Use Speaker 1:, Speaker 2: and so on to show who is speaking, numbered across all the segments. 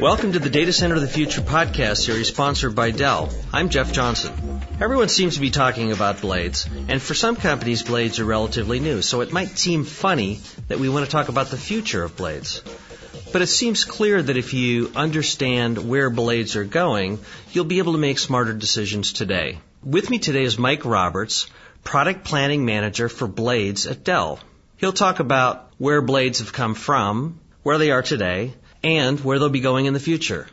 Speaker 1: Welcome to the Data Center of the Future podcast series sponsored by Dell. I'm Jeff Johnson. Everyone seems to be talking about blades, and for some companies, blades are relatively new, so it might seem funny that we want to talk about the future of blades. But it seems clear that if you understand where blades are going, you'll be able to make smarter decisions today. With me today is Mike Roberts, Product Planning Manager for Blades at Dell. He'll talk about where blades have come from, where they are today, and where they'll be going in the future.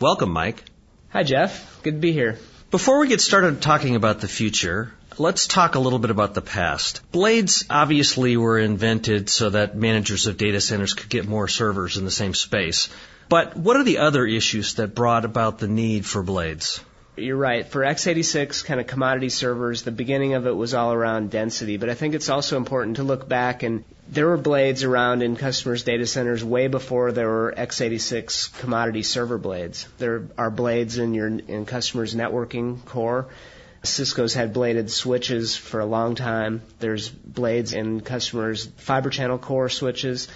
Speaker 1: Welcome, Mike.
Speaker 2: Hi, Jeff. Good to be here.
Speaker 1: Before we get started talking about the future, let's talk a little bit about the past. Blades obviously were invented so that managers of data centers could get more servers in the same space. But what are the other issues that brought about the need for blades?
Speaker 2: You're right. For x86 kind of commodity servers, the beginning of it was all around density. But I think it's also important to look back and there were blades around in customers' data centers way before there were x86 commodity server blades. There are blades in your in customers' networking core. Cisco's had bladed switches for a long time. There's blades in customers' fiber channel core switches.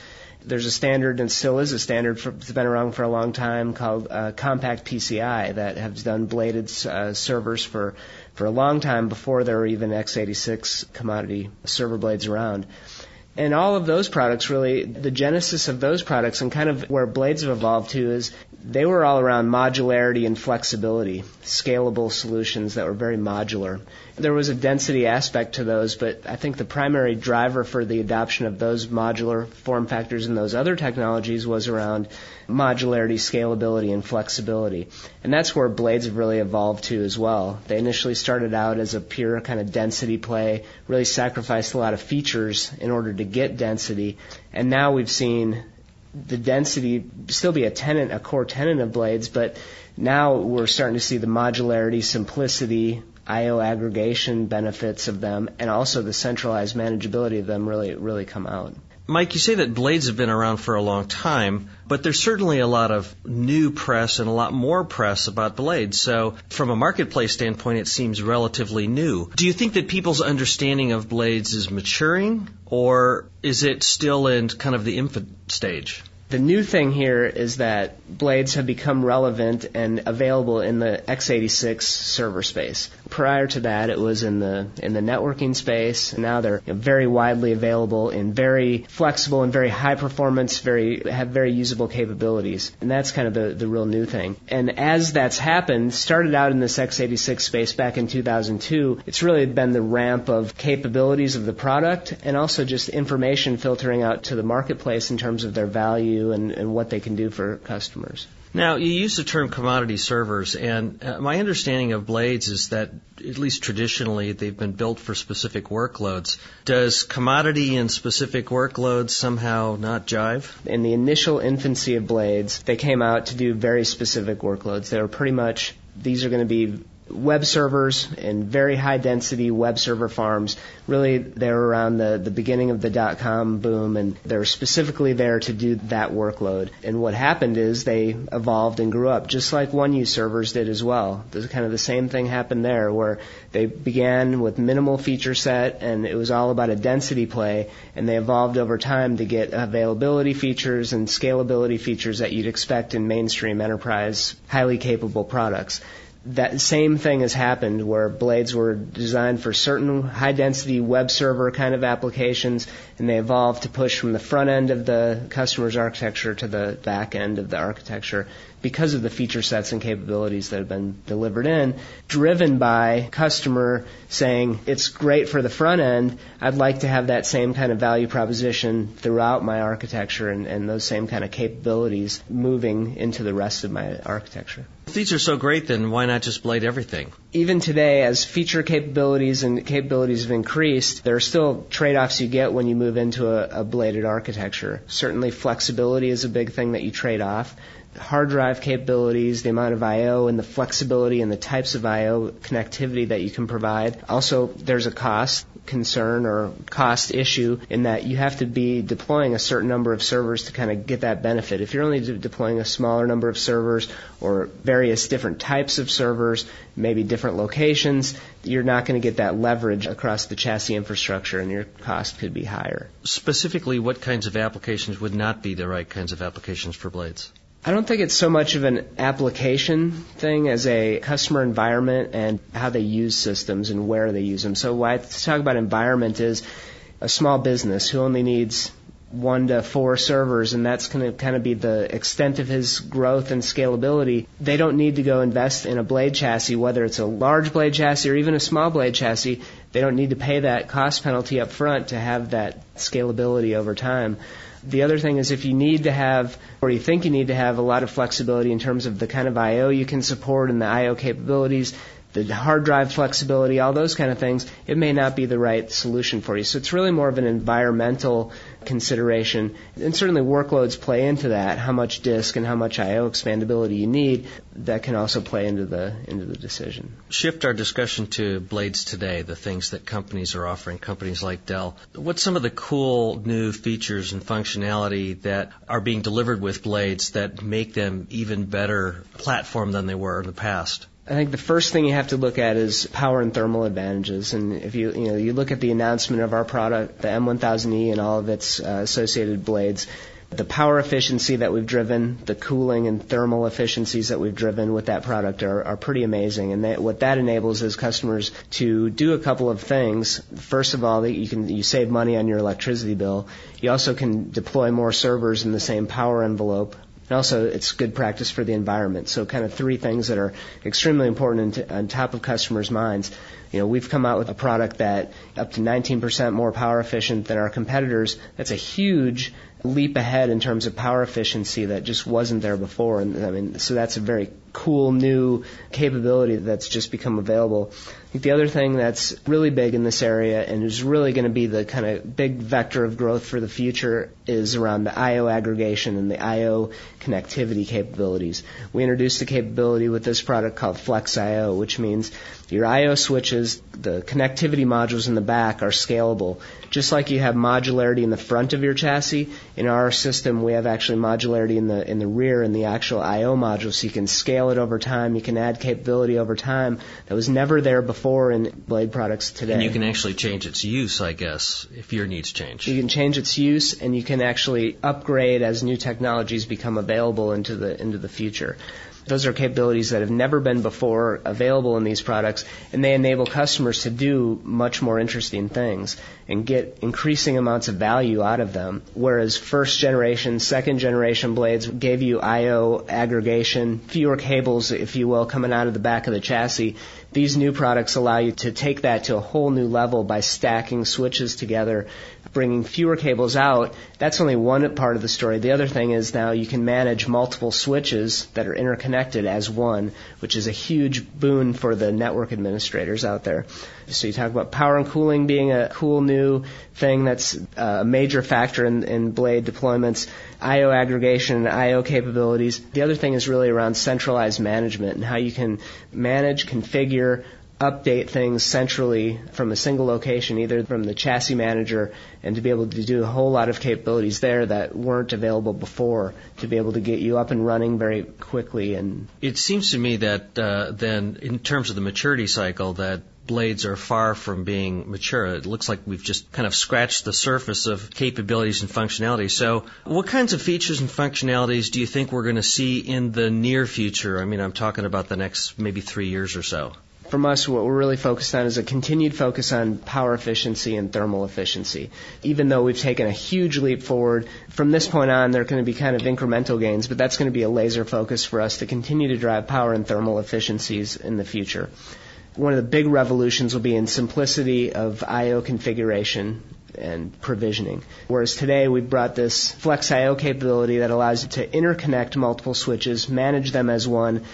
Speaker 2: There's a standard, and still is a standard, for, that's been around for a long time called uh, Compact PCI that has done bladed uh, servers for, for a long time before there were even x86 commodity server blades around. And all of those products really, the genesis of those products and kind of where blades have evolved to is they were all around modularity and flexibility, scalable solutions that were very modular. There was a density aspect to those, but I think the primary driver for the adoption of those modular form factors and those other technologies was around modularity, scalability, and flexibility. And that's where blades have really evolved to as well. They initially started out as a pure kind of density play, really sacrificed a lot of features in order to get density, and now we've seen the density still be a tenant, a core tenant of blades, but now we're starting to see the modularity, simplicity, IO aggregation benefits of them, and also the centralized manageability of them really really come out.
Speaker 1: Mike, you say that blades have been around for a long time, but there's certainly a lot of new press and a lot more press about blades. So, from a marketplace standpoint, it seems relatively new. Do you think that people's understanding of blades is maturing, or is it still in kind of the infant stage?
Speaker 2: The new thing here is that blades have become relevant and available in the x86 server space. Prior to that, it was in the in the networking space. And now they're very widely available in very flexible and very high performance, very have very usable capabilities. And that's kind of the the real new thing. And as that's happened, started out in this x86 space back in 2002, it's really been the ramp of capabilities of the product and also just information filtering out to the marketplace in terms of their value and, and what they can do for customers.
Speaker 1: Now, you use the term commodity servers, and uh, my understanding of blades is that, at least traditionally, they've been built for specific workloads. Does commodity and specific workloads somehow not jive?
Speaker 2: In the initial infancy of blades, they came out to do very specific workloads. They were pretty much, these are going to be web servers and very high density web server farms. Really, they're around the, the beginning of the dot com boom, and they're specifically there to do that workload. And what happened is they evolved and grew up, just like 1U servers did as well. There's kind of the same thing happened there, where they began with minimal feature set, and it was all about a density play, and they evolved over time to get availability features and scalability features that you'd expect in mainstream enterprise, highly capable products that same thing has happened where blades were designed for certain high density web server kind of applications and they evolved to push from the front end of the customer's architecture to the back end of the architecture because of the feature sets and capabilities that have been delivered in, driven by customer saying, it's great for the front end, I'd like to have that same kind of value proposition throughout my architecture and, and those same kind of capabilities moving into the rest of my architecture.
Speaker 1: If these are so great, then why not just blade everything?
Speaker 2: Even today, as feature capabilities and capabilities have increased, there are still trade-offs you get when you move into a, a bladed architecture. Certainly flexibility is a big thing that you trade off hard drive capabilities, the amount of I/O, and the flexibility and the types of I/O connectivity that you can provide. Also, there's a cost concern or cost issue in that you have to be deploying a certain number of servers to kind of get that benefit. If you're only de- deploying a smaller number of servers or various different types of servers, maybe different locations, you're not going to get that leverage across the chassis infrastructure and your cost could be higher.
Speaker 1: Specifically, what kinds of applications would not be the right kinds of applications for blades?
Speaker 2: I don't think it's so much of an application thing as a customer environment and how they use systems and where they use them. So why I talk about environment is a small business who only needs one to four servers, and that's going to kind of be the extent of his growth and scalability. They don't need to go invest in a blade chassis, whether it's a large blade chassis or even a small blade chassis. They don't need to pay that cost penalty up front to have that scalability over time. The other thing is if you need to have, or you think you need to have a lot of flexibility in terms of the kind of I.O. you can support and the I.O. capabilities, the hard drive flexibility, all those kind of things, it may not be the right solution for you. So it's really more of an environmental consideration. And certainly workloads play into that, how much disk and how much I/O expandability you need, that can also play into the into the decision.
Speaker 1: Shift our discussion to blades today, the things that companies are offering, companies like Dell. What's some of the cool new features and functionality that are being delivered with blades that make them even better platform than they were in the past?
Speaker 2: I think the first thing you have to look at is power and thermal advantages. And if you you know you look at the announcement of our product, the M1000E and all of its uh, associated blades, the power efficiency that we've driven, the cooling and thermal efficiencies that we've driven with that product are, are pretty amazing. And what that enables is customers to do a couple of things. First of all, you can you save money on your electricity bill. You also can deploy more servers in the same power envelope and also, it's good practice for the environment. So, kind of three things that are extremely important on top of customers' minds. You know, we've come out with a product that up to 19% more power efficient than our competitors. That's a huge leap ahead in terms of power efficiency that just wasn't there before. And I mean, so that's a very cool new capability that's just become available. I think the other thing that's really big in this area and is really going to be the kind of big vector of growth for the future is around the I/O aggregation and the I/O connectivity capabilities. We introduced a capability with this product called Flex I/O, which means your I/O switches, the connectivity modules in the back are scalable. Just like you have modularity in the front of your chassis, in our system we have actually modularity in the in the rear in the actual I/O module, so you can scale it over time. You can add capability over time that was never there before in blade products today.
Speaker 1: And you can actually change its use, I guess, if your needs change.
Speaker 2: You can change its use, and you can actually upgrade as new technologies become available into the into the future. Those are capabilities that have never been before available in these products, and they enable customers to do much more interesting things and get increasing amounts of value out of them. Whereas first generation, second generation blades gave you I/O aggregation, fewer cables, if you will, coming out of the back of the chassis. These new products allow you to take that to a whole new level by stacking switches together bringing fewer cables out, that's only one part of the story. The other thing is now you can manage multiple switches that are interconnected as one, which is a huge boon for the network administrators out there. So you talk about power and cooling being a cool new thing that's uh, a major factor in, in blade deployments. I/O aggregation and I/O capabilities. The other thing is really around centralized management and how you can manage, configure, update things centrally from a single location, either from the chassis manager, and to be able to do a whole lot of capabilities there that weren't available before, to be able to get you up and running very quickly. And
Speaker 1: it seems to me that uh, then, in terms of the maturity cycle, that blades are far from being mature. It looks like we've just kind of scratched the surface of capabilities and functionality. So, what kinds of features and functionalities do you think we're going to see in the near future? I mean, I'm talking about the next maybe three years or so
Speaker 2: from us, what we're really focused on is a continued focus on power efficiency and thermal efficiency. Even though we've taken a huge leap forward, from this point on, there are going to be kind of incremental gains, but that's going to be a laser focus for us to continue to drive power and thermal efficiencies in the future. One of the big revolutions will be in simplicity of I/O configuration and provisioning. Whereas today we've brought this Flex I/O capability that allows you to interconnect multiple switches, manage them as one,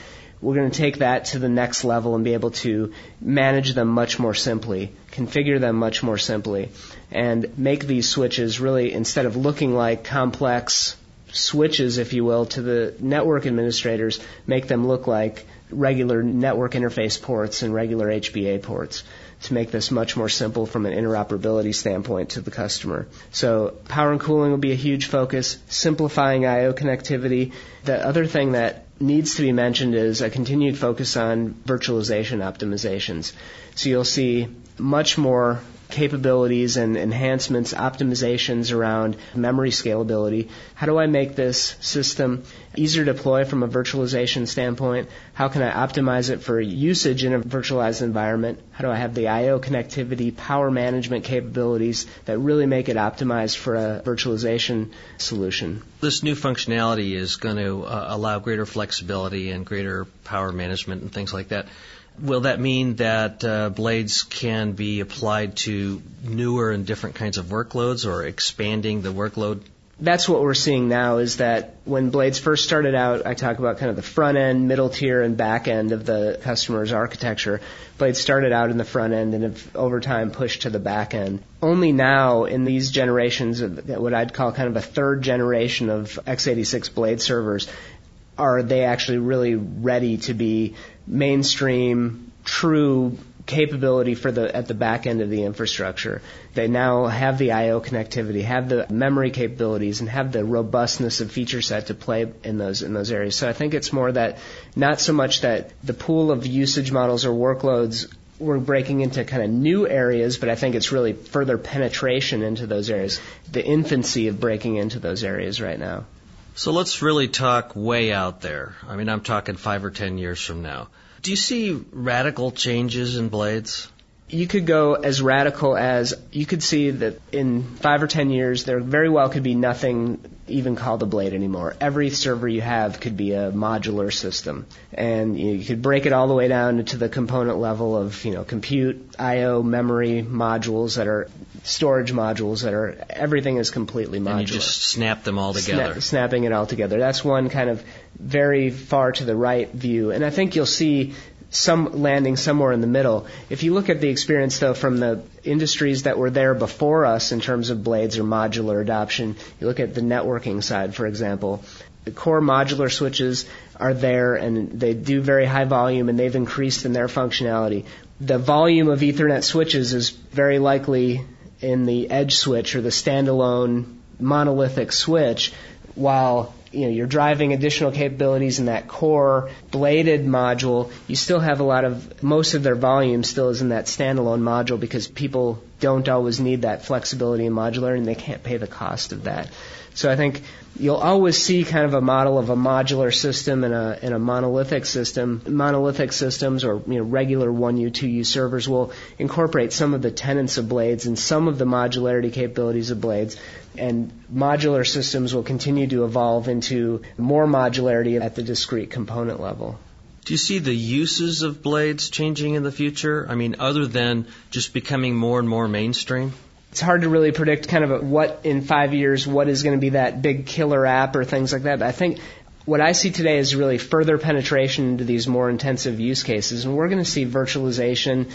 Speaker 2: we're going to take that to the next level and be able to manage them much more simply, configure them much more simply, and make these switches really, instead of looking like complex switches, if you will, to the network administrators, make them look like regular network interface ports and regular HBA ports to make this much more simple from an interoperability standpoint to the customer. So power and cooling will be a huge focus, simplifying I/O connectivity. The other thing that needs to be mentioned is a continued focus on virtualization optimizations. So you'll see much more capabilities and enhancements, optimizations around memory scalability. How do I make this system easier to deploy from a virtualization standpoint? How can I optimize it for usage in a virtualized environment? How do I have the I/O connectivity, power management capabilities that really make it optimized for a virtualization solution?
Speaker 1: This new functionality is going to uh, allow greater flexibility and greater power management and things like that. Will that mean that uh, blades can be applied to newer and different kinds of workloads or expanding the workload?
Speaker 2: That's what we're seeing now is that when blades first started out, I talk about kind of the front end, middle tier, and back end of the customer's architecture. Blades started out in the front end and have over time pushed to the back end. Only now in these generations of what I'd call kind of a third generation of x86 blade servers are they actually really ready to be mainstream, true capability for the at the back end of the infrastructure. They now have the I/O connectivity, have the memory capabilities, and have the robustness of feature set to play in those in those areas. So I think it's more that not so much that the pool of usage models or workloads we're breaking into kind of new areas, but I think it's really further penetration into those areas, the infancy of breaking into those areas right now.
Speaker 1: So let's really talk way out there. I mean, I'm talking five or ten years from now. Do you see radical changes in blades?
Speaker 2: You could go as radical as you could see that in five or ten years, there very well could be nothing even called a blade anymore. Every server you have could be a modular system, and you could break it all the way down to the component level of you know compute, I/O, memory modules that are storage modules that are everything is completely modular.
Speaker 1: And you just snap them all together.
Speaker 2: Sna- snapping it all together. That's one kind of very far to the right view, and I think you'll see some landing somewhere in the middle. If you look at the experience though from the industries that were there before us in terms of blades or modular adoption, you look at the networking side, for example. The core modular switches are there and they do very high volume and they've increased in their functionality. The volume of Ethernet switches is very likely in the edge switch or the standalone monolithic switch, while you know, you're driving additional capabilities in that core bladed module, you still have a lot of, most of their volume still is in that standalone module because people don't always need that flexibility in modular and they can't pay the cost of that. So I think you'll always see kind of a model of a modular system and a, and a monolithic system. Monolithic systems or you know, regular 1U, 2U servers will incorporate some of the tenets of blades and some of the modularity capabilities of blades. And modular systems will continue to evolve into more modularity at the discrete component level.
Speaker 1: Do you see the uses of blades changing in the future? I mean, other than just becoming more and more mainstream?
Speaker 2: it's hard to really predict kind of what in five years what is going to be that big killer app or things like that. But I think what I see today is really further penetration into these more intensive use cases, and we're going to see virtualization.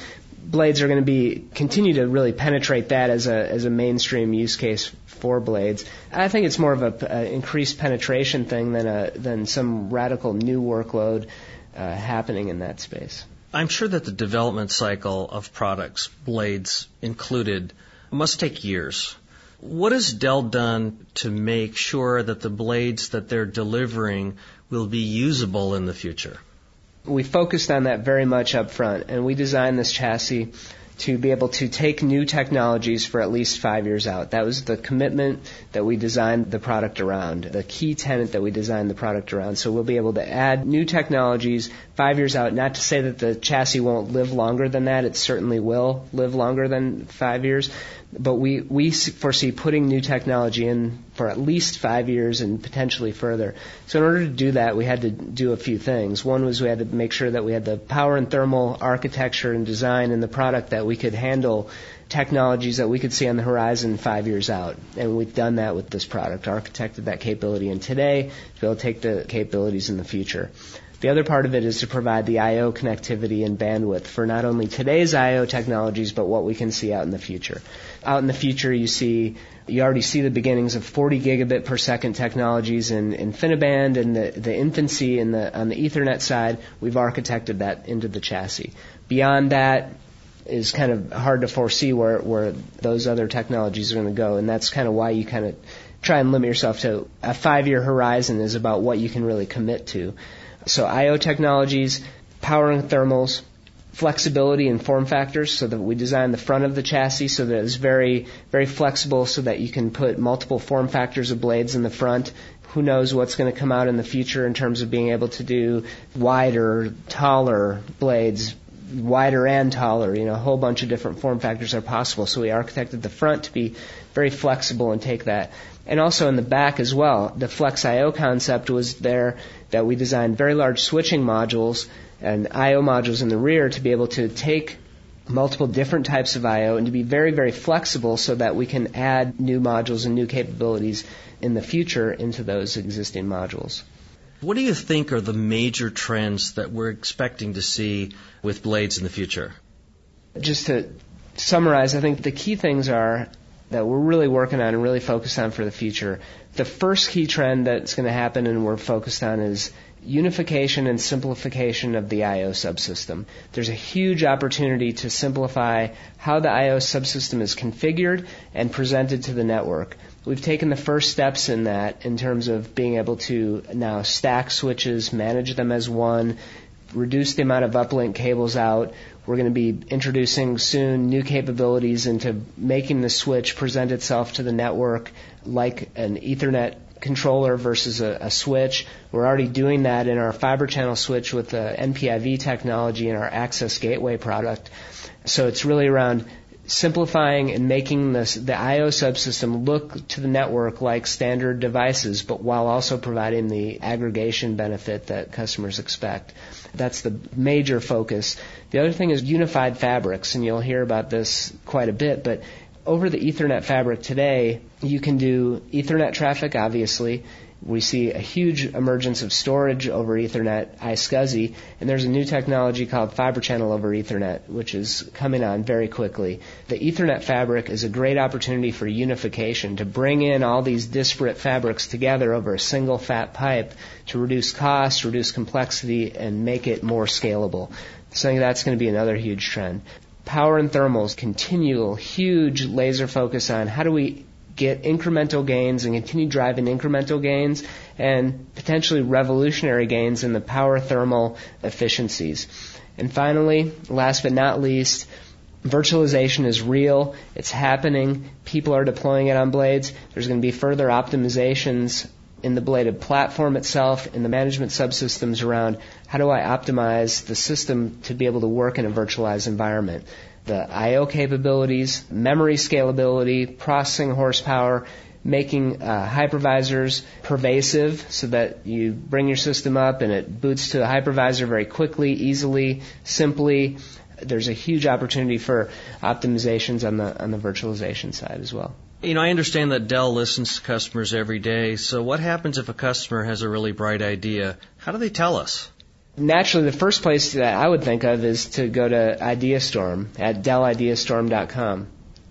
Speaker 2: Blades are going to be continue to really penetrate that as a as a mainstream use case for blades. I think it's more of a, increased penetration thing than a than some radical new workload uh, happening in that space.
Speaker 1: I'm sure that the development cycle of products, blades included, must take years. What has Dell done to make sure that the blades that they're delivering will be usable in the future?
Speaker 2: We focused on that very much up front, and we designed this chassis to be able to take new technologies for at least five years out. That was the commitment that we designed the product around, the key tenet that we designed the product around. So we'll be able to add new technologies five years out. Not to say that the chassis won't live longer than that. It certainly will live longer than five years but we, we foresee putting new technology in for at least five years and potentially further. So in order to do that, we had to do a few things. One was we had to make sure that we had the power and thermal architecture and design in the product that we could handle technologies that we could see on the horizon five years out. And we've done that with this product, architected that capability in today to be able to take the capabilities in the future. The other part of it is to provide the I/O connectivity and bandwidth for not only today's I/O technologies, but what we can see out in the future. Out in the future, you see you already see the beginnings of 40 gigabit per second technologies in InfiniBand and the, the infancy in the, on the Ethernet side. We've architected that into the chassis. Beyond that, is kind of hard to foresee where where those other technologies are going to go, and that's kind of why you kind of try and limit yourself to a five year horizon is about what you can really commit to. So I/O technologies, power and thermals, flexibility and form factors so that we design the front of the chassis so that it's very, very flexible so that you can put multiple form factors of blades in the front. Who knows what's going to come out in the future in terms of being able to do wider, taller blades, wider and taller. You know, a whole bunch of different form factors are possible. So we architected the front to be very flexible and take that. And also in the back as well. The Flex IO concept was there that we designed very large switching modules and I/O modules in the rear to be able to take multiple different types of I/O and to be very, very flexible so that we can add new modules and new capabilities in the future into those existing modules.
Speaker 1: What do you think are the major trends that we're expecting to see with blades in the future?
Speaker 2: Just to summarize, I think the key things are that we're really working on and really focused on for the future. The first key trend that's going to happen and we're focused on is unification and simplification of the I/O subsystem. There's a huge opportunity to simplify how the I/O subsystem is configured and presented to the network. We've taken the first steps in that in terms of being able to now stack switches, manage them as one, reduce the amount of uplink cables out. We're going to be introducing soon new capabilities into making the switch present itself to the network like an Ethernet controller versus a, a, switch. We're already doing that in our fiber channel switch with the NPIV technology in our access gateway product. So it's really around simplifying and making this, the I/O subsystem look to the network like standard devices, but while also providing the aggregation benefit that customers expect. That's the major focus. The other thing is unified fabrics, and you'll hear about this quite a bit, but over the Ethernet fabric today, you can do Ethernet traffic, obviously. We see a huge emergence of storage over Ethernet, iSCSI, and there's a new technology called Fiber Channel over Ethernet, which is coming on very quickly. The Ethernet fabric is a great opportunity for unification, to bring in all these disparate fabrics together over a single fat pipe to reduce costs, reduce complexity, and make it more scalable. So that's going to be another huge trend power and thermals continual huge laser focus on how do we get incremental gains and continue driving incremental gains and potentially revolutionary gains in the power thermal efficiencies. And finally, last but not least, virtualization is real. It's happening. People are deploying it on blades. There's going to be further optimizations in the bladed platform itself, in the management subsystems around how do I optimize the system to be able to work in a virtualized environment. The I/O capabilities, memory scalability, processing horsepower, making uh, hypervisors pervasive so that you bring your system up and it boots to a hypervisor very quickly, easily, simply. There's a huge opportunity for optimizations on the on the virtualization side as well.
Speaker 1: You know, I understand that Dell listens to customers every day. So what happens if a customer has a really bright idea? How do they tell us?
Speaker 2: Naturally, the first place that I would think of is to go to IdeaStorm at DellIdeaStorm.com.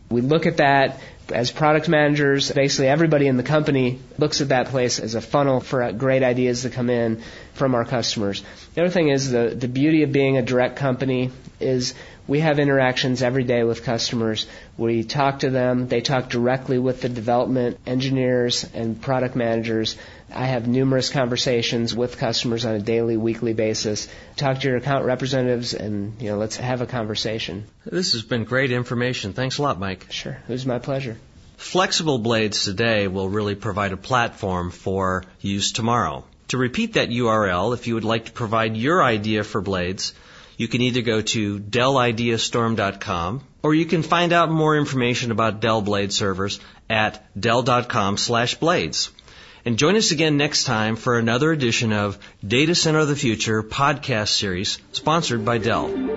Speaker 2: We look at that as product managers. Basically, everybody in the company looks at that place as a funnel for great ideas to come in from our customers. The other thing is the, the beauty of being a direct company is we have interactions every day with customers. We talk to them. They talk directly with the development engineers and product managers. I have numerous conversations with customers on a daily, weekly basis. Talk to your account representatives and, you know, let's have a conversation.
Speaker 1: This has been great information. Thanks a lot, Mike.
Speaker 2: Sure. It was my pleasure.
Speaker 1: Flexible blades today will really provide a platform for use tomorrow. To repeat that URL, if you would like to provide your idea for blades, you can either go to DellIdeaStorm.com or you can find out more information about Dell Blade servers at Dell.com slash blades. And join us again next time for another edition of Data Center of the Future podcast series sponsored by Dell.